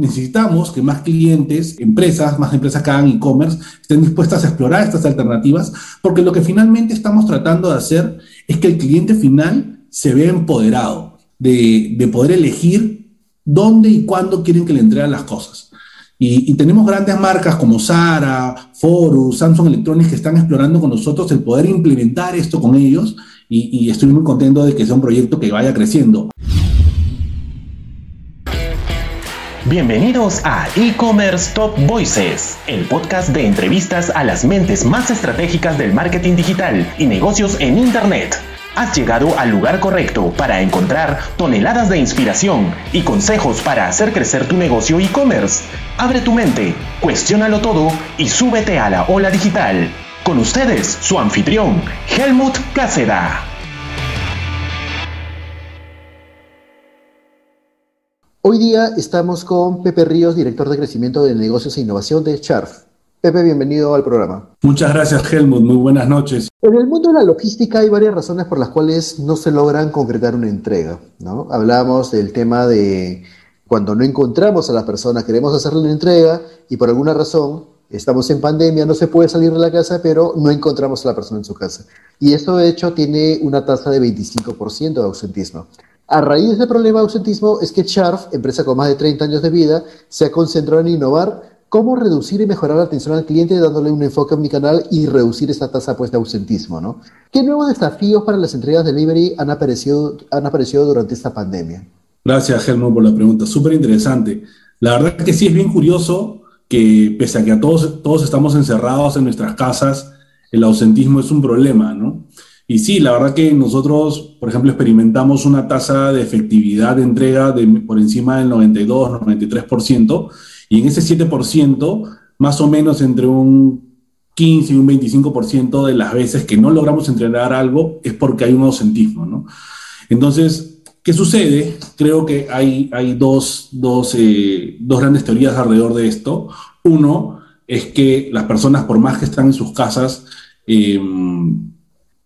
necesitamos que más clientes, empresas, más empresas que hagan e-commerce, estén dispuestas a explorar estas alternativas, porque lo que finalmente estamos tratando de hacer es que el cliente final se vea empoderado de, de poder elegir dónde y cuándo quieren que le entreguen las cosas. Y, tenemos grandes marcas como Sara, Forus, Samsung Electronics que están explorando con nosotros el poder implementar esto con ellos y, y estoy muy contento de que sea un proyecto que vaya creciendo. Bienvenidos a E-Commerce Top Voices, el podcast de entrevistas a las mentes más estratégicas del marketing digital y negocios en Internet. Has llegado al lugar correcto para encontrar toneladas de inspiración y consejos para hacer crecer tu negocio e-commerce. Abre tu mente, cuestiónalo todo y súbete a la ola digital. Con ustedes, su anfitrión, Helmut Cáceda. Hoy día estamos con Pepe Ríos, director de crecimiento de negocios e innovación de Charf. Pepe, bienvenido al programa. Muchas gracias, Helmut. Muy buenas noches. En el mundo de la logística hay varias razones por las cuales no se logran concretar una entrega. ¿no? Hablamos del tema de cuando no encontramos a la persona, queremos hacerle una entrega y por alguna razón estamos en pandemia, no se puede salir de la casa, pero no encontramos a la persona en su casa. Y esto, de hecho, tiene una tasa de 25% de ausentismo. A raíz de ese problema de ausentismo es que Charf, empresa con más de 30 años de vida, se ha concentrado en innovar cómo reducir y mejorar la atención al cliente dándole un enfoque omnicanal y reducir esta tasa pues, de ausentismo. ¿no? ¿Qué nuevos desafíos para las entregas de delivery han aparecido, han aparecido durante esta pandemia? Gracias, Germán, por la pregunta. Súper interesante. La verdad es que sí es bien curioso que pese a que a todos, todos estamos encerrados en nuestras casas, el ausentismo es un problema, ¿no? Y sí, la verdad que nosotros, por ejemplo, experimentamos una tasa de efectividad de entrega de por encima del 92, 93%, y en ese 7%, más o menos entre un 15 y un 25% de las veces que no logramos entregar algo es porque hay un ausentismo, ¿no? Entonces, ¿qué sucede? Creo que hay, hay dos, dos, eh, dos grandes teorías alrededor de esto. Uno es que las personas, por más que están en sus casas, eh,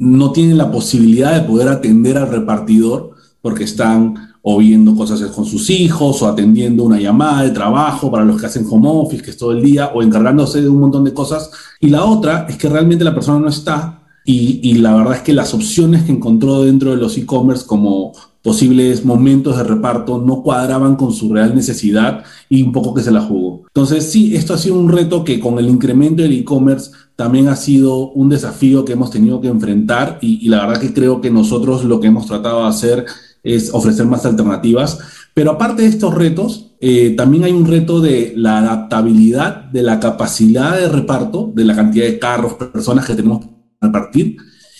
no tienen la posibilidad de poder atender al repartidor porque están o viendo cosas con sus hijos, o atendiendo una llamada de trabajo para los que hacen home office, que es todo el día, o encargándose de un montón de cosas. Y la otra es que realmente la persona no está y, la verdad es que las opciones que encontró dentro de los e-commerce como posibles momentos de reparto no cuadraban con su real necesidad y un poco que se la jugó. Entonces sí, esto ha sido un reto que con el incremento del e-commerce también ha sido un desafío que hemos tenido que enfrentar y, y la verdad que creo que nosotros lo que hemos tratado de hacer es ofrecer más alternativas. Pero aparte de estos retos, eh, también hay un reto de la adaptabilidad, de la capacidad de reparto, de la cantidad de carros, personas que tenemos para repartir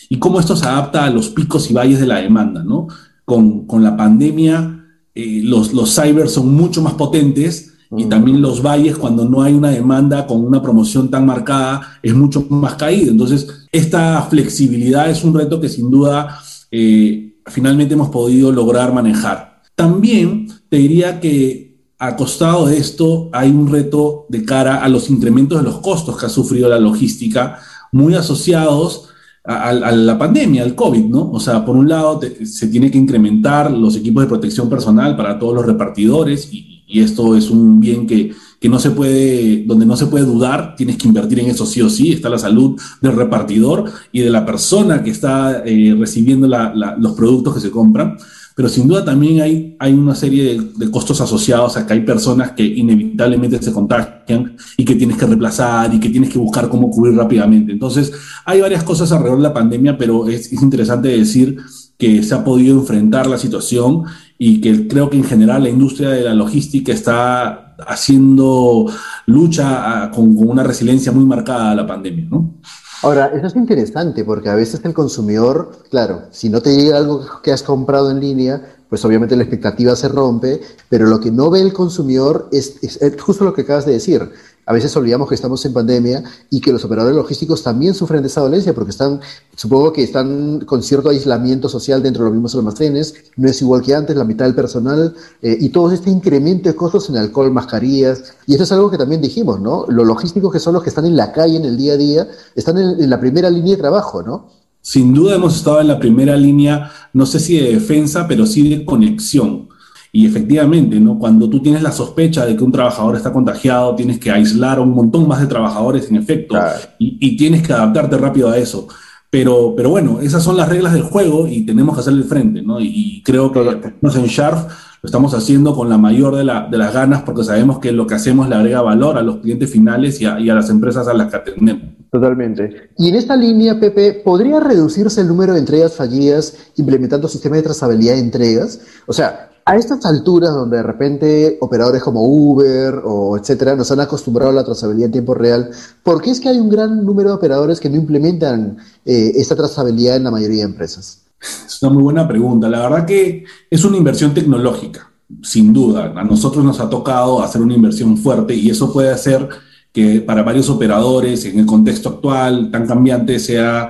y cómo esto se adapta a los picos y valles de la demanda, ¿no? Con, con la pandemia, eh, los, los cybers son mucho más potentes y también los valles, cuando no hay una demanda con una promoción tan marcada, es mucho más caído. Entonces, esta flexibilidad es un reto que sin duda eh, finalmente hemos podido lograr manejar. También te diría que a costado de esto hay un reto de cara a los incrementos de los costos que ha sufrido la logística, muy asociados a, la pandemia, al COVID, ¿no? O sea, por un lado se tiene que incrementar los equipos de protección personal para todos los repartidores y, esto es un bien que, que, no se puede, donde no se puede dudar, tienes que invertir en eso sí o sí, está la salud del repartidor y de la persona que está eh, recibiendo los productos que se compran pero sin duda también hay, hay una serie de, costos asociados a que hay personas que inevitablemente se contagian y que tienes que reemplazar y que tienes que buscar cómo cubrir rápidamente. Entonces, hay varias cosas alrededor de la pandemia, pero es, es interesante decir que se ha podido enfrentar la situación y que creo que en general la industria de la logística está haciendo lucha ah, con, con una resiliencia muy marcada a la pandemia, ¿no? Ahora, eso es interesante porque a veces el consumidor, claro, si no te llega algo que has comprado en línea, pues obviamente la expectativa se rompe, pero lo que no ve el consumidor es, justo lo que acabas de decir. A veces olvidamos que estamos en pandemia y que los operadores logísticos también sufren de esa dolencia porque están, supongo que están con cierto aislamiento social dentro de los mismos almacenes, no es igual que antes, la mitad del personal eh, y todo este incremento de costos en alcohol, mascarillas. Y eso es algo que también dijimos, ¿no? Los logísticos que son los que están en la calle en el día a día, están en, en la primera línea de trabajo, ¿no? Sin duda hemos estado en la primera línea, no sé si de defensa, pero sí de conexión. Y efectivamente, ¿no? cuando tú tienes la sospecha de que un trabajador está contagiado, tienes que aislar a un montón más de trabajadores en efecto y, y, tienes que adaptarte rápido a eso. Pero, pero bueno, esas son las reglas del juego y tenemos que hacerle frente. ¿no? Y, creo que en Sharp lo estamos haciendo con la mayor de, la, de, las ganas porque sabemos que lo que hacemos le agrega valor a los clientes finales y a, y a las empresas a las que atendemos. Totalmente. Y en esta línea, Pepe, ¿podría reducirse el número de entregas fallidas implementando sistemas de trazabilidad de entregas? O sea, a estas alturas donde de repente operadores como Uber o etcétera nos han acostumbrado a la trazabilidad en tiempo real, ¿por qué es que hay un gran número de operadores que no implementan eh, esta trazabilidad en la mayoría de empresas? Es una muy buena pregunta. La verdad que es una inversión tecnológica, sin duda. A nosotros nos ha tocado hacer una inversión fuerte y eso puede hacer que para varios operadores en el contexto actual tan cambiante sea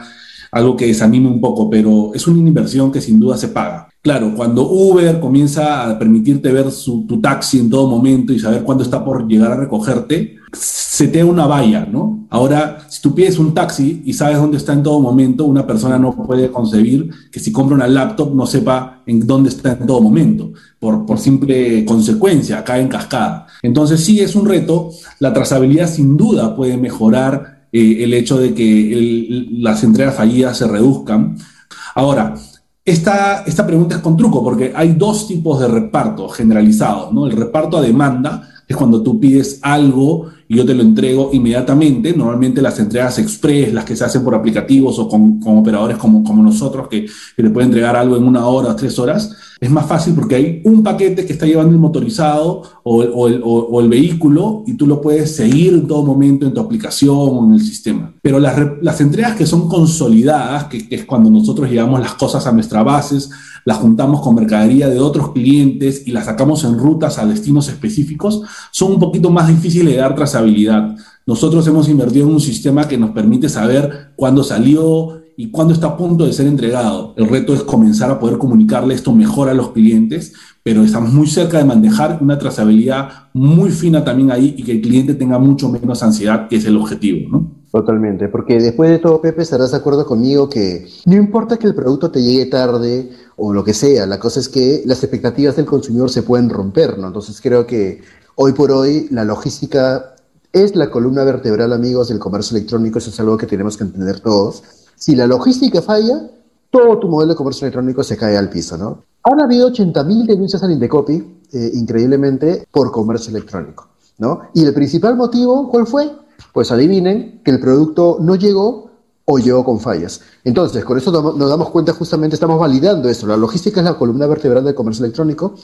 algo que desanime un poco, pero es una inversión que sin duda se paga. Claro, cuando Uber comienza a permitirte ver su, tu taxi en todo momento y saber cuándo está por llegar a recogerte, se te da una valla, ¿no? Ahora, si tú pides un taxi y sabes dónde está en todo momento, una persona no puede concebir que si compra una laptop no sepa en dónde está en todo momento, por, por simple consecuencia, cae en cascada. Entonces sí es un reto, la trazabilidad sin duda puede mejorar eh, el hecho de que las entregas fallidas se reduzcan. Ahora, esta, esta pregunta es con truco porque hay dos tipos de reparto generalizados, ¿no? El reparto a demanda es cuando tú pides algo y yo te lo entrego inmediatamente. Normalmente las entregas express, las que se hacen por aplicativos o con, operadores como, como nosotros, que, que le pueden entregar algo en una hora o tres horas, es más fácil porque hay un paquete que está llevando el motorizado o el, o, el, o el, vehículo y tú lo puedes seguir en todo momento en tu aplicación o en el sistema. Pero las, las entregas que son consolidadas, que, que, es cuando nosotros llevamos las cosas a nuestras bases, las juntamos con mercadería de otros clientes y las sacamos en rutas a destinos específicos, son un poquito más difíciles de dar trazabilidad. Nosotros hemos invertido en un sistema que nos permite saber cuándo salió, y cuándo está a punto de ser entregado. El reto es comenzar a poder comunicarle esto mejor a los clientes, pero estamos muy cerca de manejar una trazabilidad muy fina también ahí y que el cliente tenga mucho menos ansiedad, que es el objetivo, ¿no? Totalmente, porque después de todo, Pepe, estarás de acuerdo conmigo que no importa que el producto te llegue tarde o lo que sea, la cosa es que las expectativas del consumidor se pueden romper, ¿no? Entonces creo que hoy por hoy la logística es la columna vertebral, amigos, del comercio electrónico, eso es algo que tenemos que entender todos. Si la logística falla, todo tu modelo de comercio electrónico se cae al piso, ¿no? Han habido 80.000 denuncias al Indecopi, eh, increíblemente, por comercio electrónico, ¿no? Y el principal motivo, ¿cuál fue? Pues adivinen que el producto no llegó o llegó con fallas. Entonces, con eso nos damos cuenta justamente, estamos validando esto. La logística es la columna vertebral del comercio electrónico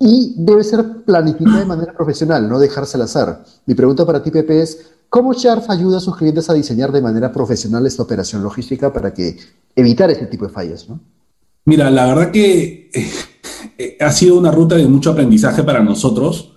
y debe ser planificada de manera profesional, no dejarse al azar. Mi pregunta para ti, Pepe, es, ¿Cómo Sharp ayuda a sus clientes a diseñar de manera profesional esta operación logística para que evitar este tipo de fallas? ¿no? Mira, la verdad que eh, ha sido una ruta de mucho aprendizaje para nosotros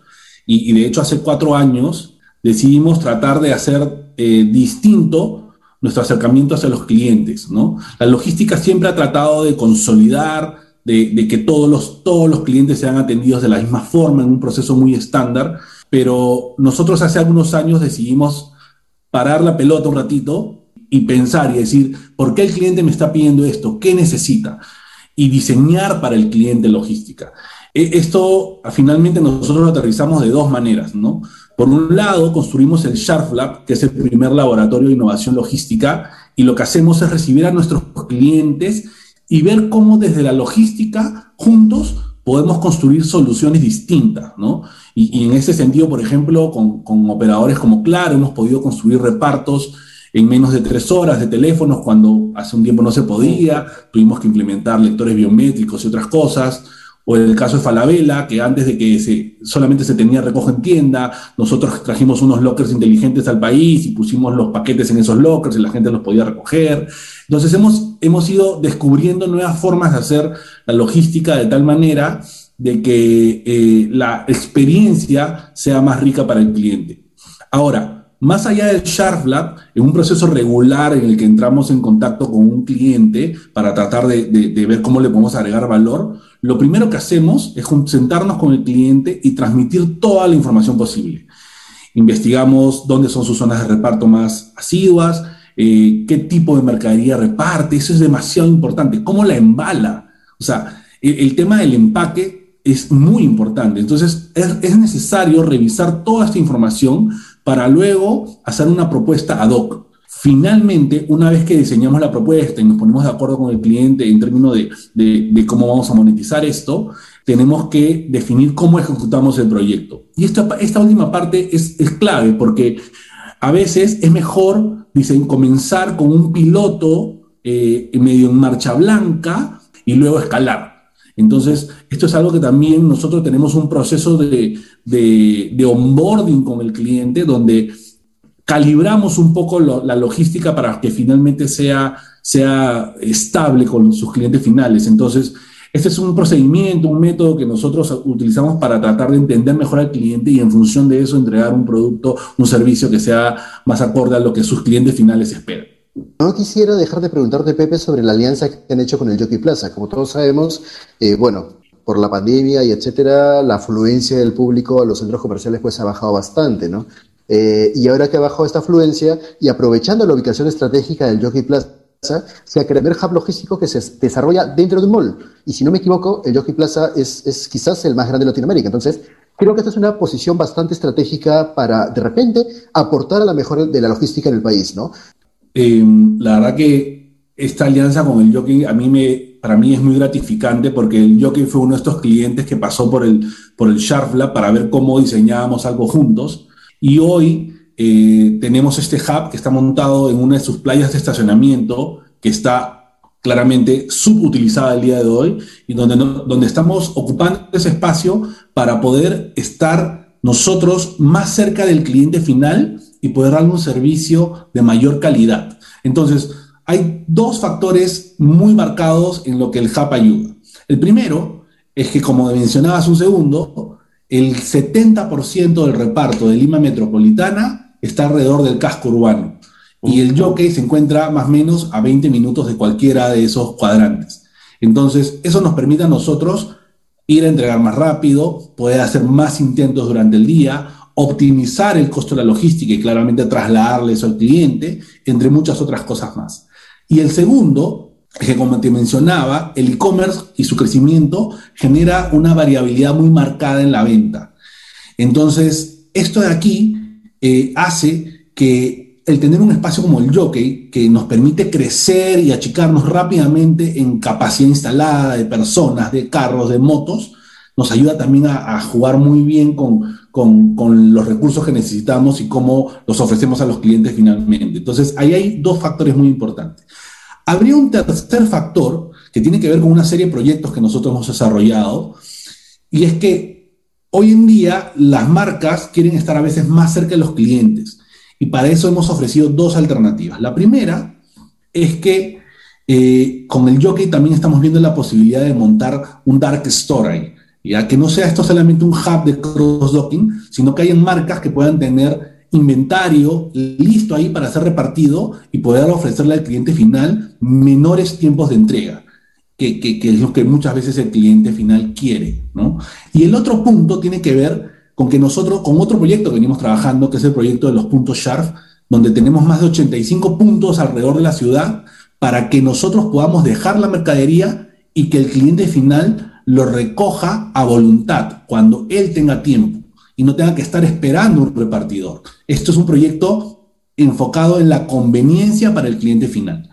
y, y de hecho hace cuatro años decidimos tratar de hacer eh, distinto nuestro acercamiento hacia los clientes. ¿no? La logística siempre ha tratado de consolidar, de, que todos los, todos los clientes sean atendidos de la misma forma en un proceso muy estándar pero nosotros hace algunos años decidimos parar la pelota un ratito y pensar y decir, ¿por qué el cliente me está pidiendo esto? ¿Qué necesita? Y diseñar para el cliente logística. E, esto finalmente nosotros lo aterrizamos de dos maneras, ¿no? Por un lado, construimos el Sharp Lab, que es el primer laboratorio de innovación logística, y lo que hacemos es recibir a nuestros clientes y ver cómo desde la logística juntos podemos construir soluciones distintas, ¿no? Y, en ese sentido, por ejemplo, con, con, operadores como Claro, hemos podido construir repartos en menos de tres horas de teléfonos cuando hace un tiempo no se podía, tuvimos que implementar lectores biométricos y otras cosas. O el caso de Falabella, que antes de que solamente se tenía recojo en tienda, nosotros trajimos unos lockers inteligentes al país y pusimos los paquetes en esos lockers y la gente los podía recoger. Entonces hemos, hemos ido descubriendo nuevas formas de hacer la logística de tal manera de que eh, la experiencia sea más rica para el cliente. Ahora, más allá del Sharp Lab, en un proceso regular en el que entramos en contacto con un cliente para tratar de, de, de ver cómo le podemos agregar valor, lo primero que hacemos es sentarnos con el cliente y transmitir toda la información posible. Investigamos dónde son sus zonas de reparto más asiduas, eh, qué tipo de mercadería reparte, eso es demasiado importante, cómo la embala. O sea, el, el tema del empaque es muy importante. Entonces, es, necesario revisar toda esta información para luego hacer una propuesta ad hoc. Finalmente, una vez que diseñamos la propuesta y nos ponemos de acuerdo con el cliente en términos de, cómo vamos a monetizar esto, tenemos que definir cómo ejecutamos el proyecto. Y esta, última parte es, es clave porque a veces es mejor dicen, comenzar con un piloto eh, medio en marcha blanca y luego escalar. Entonces, esto es algo que también nosotros tenemos un proceso de, de, onboarding con el cliente donde calibramos un poco la logística para que finalmente sea, sea estable con sus clientes finales. Entonces, este es un procedimiento, un método que nosotros utilizamos para tratar de entender mejor al cliente y en función de eso entregar un producto, un servicio que sea más acorde a lo que sus clientes finales esperan. No quisiera dejar de preguntarte, Pepe, sobre la alianza que han hecho con el Jockey Plaza. Como todos sabemos, eh, bueno, por la pandemia y etcétera, la afluencia del público a los centros comerciales pues ha bajado bastante, ¿no? Eh, y ahora que ha bajado esta afluencia y aprovechando la ubicación estratégica del Jockey Plaza, se ha creado un hub logístico que se desarrolla dentro de un mall. Y si no me equivoco, el Jockey Plaza es, es quizás el más grande de Latinoamérica. Entonces, creo que esta es una posición bastante estratégica para, de repente, aportar a la mejora de la logística en el país, ¿no? Em, la verdad que esta alianza con el Jockey a mí me, para mí es muy gratificante porque el Jockey fue uno de estos clientes que pasó por el, por el Sharp para ver cómo diseñábamos algo juntos. Y hoy eh, tenemos este hub que está montado en una de sus playas de estacionamiento que está claramente subutilizada el día de hoy y donde, donde estamos ocupando ese espacio para poder estar nosotros más cerca del cliente final y poder darle un servicio de mayor calidad. Entonces, hay dos factores muy marcados en lo que el hub ayuda. El primero es que, como mencionabas un segundo, el 70% del reparto de Lima Metropolitana está alrededor del casco urbano. Y el jockey se encuentra más o menos a 20 minutos de cualquiera de esos cuadrantes. Entonces, eso nos permite a nosotros ir a entregar más rápido, poder hacer más intentos durante el día, optimizar el costo de la logística y claramente trasladarle eso al cliente, entre muchas otras cosas más. Y el segundo es que, como te mencionaba, el e-commerce y su crecimiento genera una variabilidad muy marcada en la venta. Entonces, esto de aquí eh, hace que el tener un espacio como el jockey, que nos permite crecer y achicarnos rápidamente en capacidad instalada de personas, de carros, de motos, nos ayuda también a, jugar muy bien con, con, los recursos que necesitamos y cómo los ofrecemos a los clientes finalmente. Entonces, ahí hay dos factores muy importantes. Habría un tercer factor que tiene que ver con una serie de proyectos que nosotros hemos desarrollado, y es que Hoy en día las marcas quieren estar a veces más cerca de los clientes y para eso hemos ofrecido dos alternativas. La primera es que eh, con el jockey también estamos viendo la posibilidad de montar un dark store ya que no sea esto solamente un hub de cross-docking, sino que hayan marcas que puedan tener inventario listo ahí para ser repartido y poder ofrecerle al cliente final menores tiempos de entrega que, es lo que muchas veces el cliente final quiere, ¿no? Y el otro punto tiene que ver con que nosotros, con otro proyecto que venimos trabajando, que es el proyecto de los puntos Sharp, donde tenemos más de 85 puntos alrededor de la ciudad para que nosotros podamos dejar la mercadería y que el cliente final lo recoja a voluntad, cuando él tenga tiempo y no tenga que estar esperando un repartidor. Esto es un proyecto enfocado en la conveniencia para el cliente final.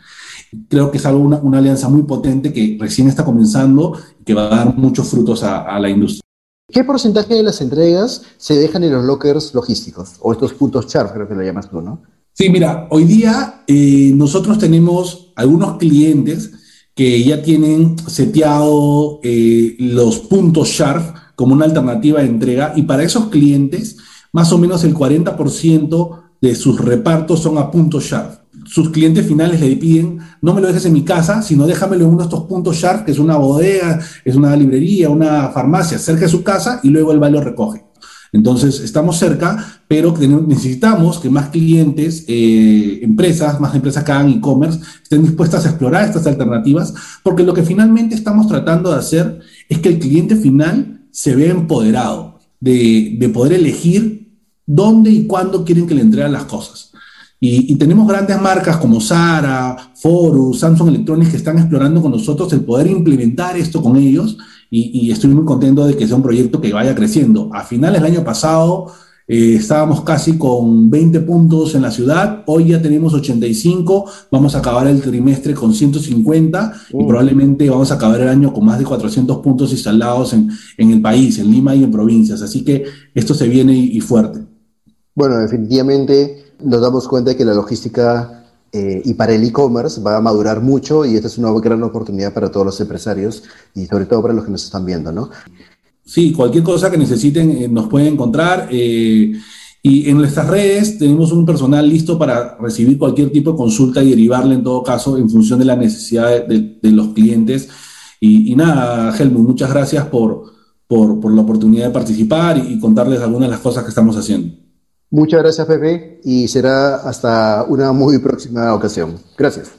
Creo que es algo, una, alianza muy potente que recién está comenzando y que va a dar muchos frutos a, la industria. ¿Qué porcentaje de las entregas se dejan en los lockers logísticos o estos puntos char, creo que lo llamas tú, ¿no? Sí, mira, hoy día eh, nosotros tenemos algunos clientes que ya tienen seteado eh, los puntos Sharp como una alternativa de entrega y para esos clientes más o menos el 40% de sus repartos son a puntos Sharp sus clientes finales le piden, no me lo dejes en mi casa, sino déjamelo en uno de estos puntos Sharp, que es una bodega, es una librería, una farmacia, cerca de su casa, y luego el va lo recoge. Entonces, estamos cerca, pero necesitamos que más clientes, eh, empresas, más empresas que hagan e-commerce, estén dispuestas a explorar estas alternativas, porque lo que finalmente estamos tratando de hacer es que el cliente final se vea empoderado de, de poder elegir dónde y cuándo quieren que le entreguen las cosas. Y, tenemos grandes marcas como Sara, Forus, Samsung Electronics que están explorando con nosotros el poder implementar esto con ellos y, estoy muy contento de que sea un proyecto que vaya creciendo. A finales del año pasado eh, estábamos casi con 20 puntos en la ciudad, hoy ya tenemos 85, vamos a acabar el trimestre con 150 y probablemente vamos a acabar el año con más de 400 puntos instalados en, en el país, en Lima y en provincias. Así que esto se viene y fuerte. Bueno, definitivamente nos damos cuenta de que la logística eh, y para el e-commerce va a madurar mucho y esta es una gran oportunidad para todos los empresarios y sobre todo para los que nos están viendo, ¿no? Sí, cualquier cosa que necesiten eh, nos pueden encontrar. Eh, y en nuestras redes tenemos un personal listo para recibir cualquier tipo de consulta y derivarle en todo caso en función de la necesidad de, los clientes. Y, nada, Helmut, muchas gracias por, por, la oportunidad de participar y contarles algunas de las cosas que estamos haciendo. Muchas gracias, Pepe, y será hasta una muy próxima ocasión. Gracias.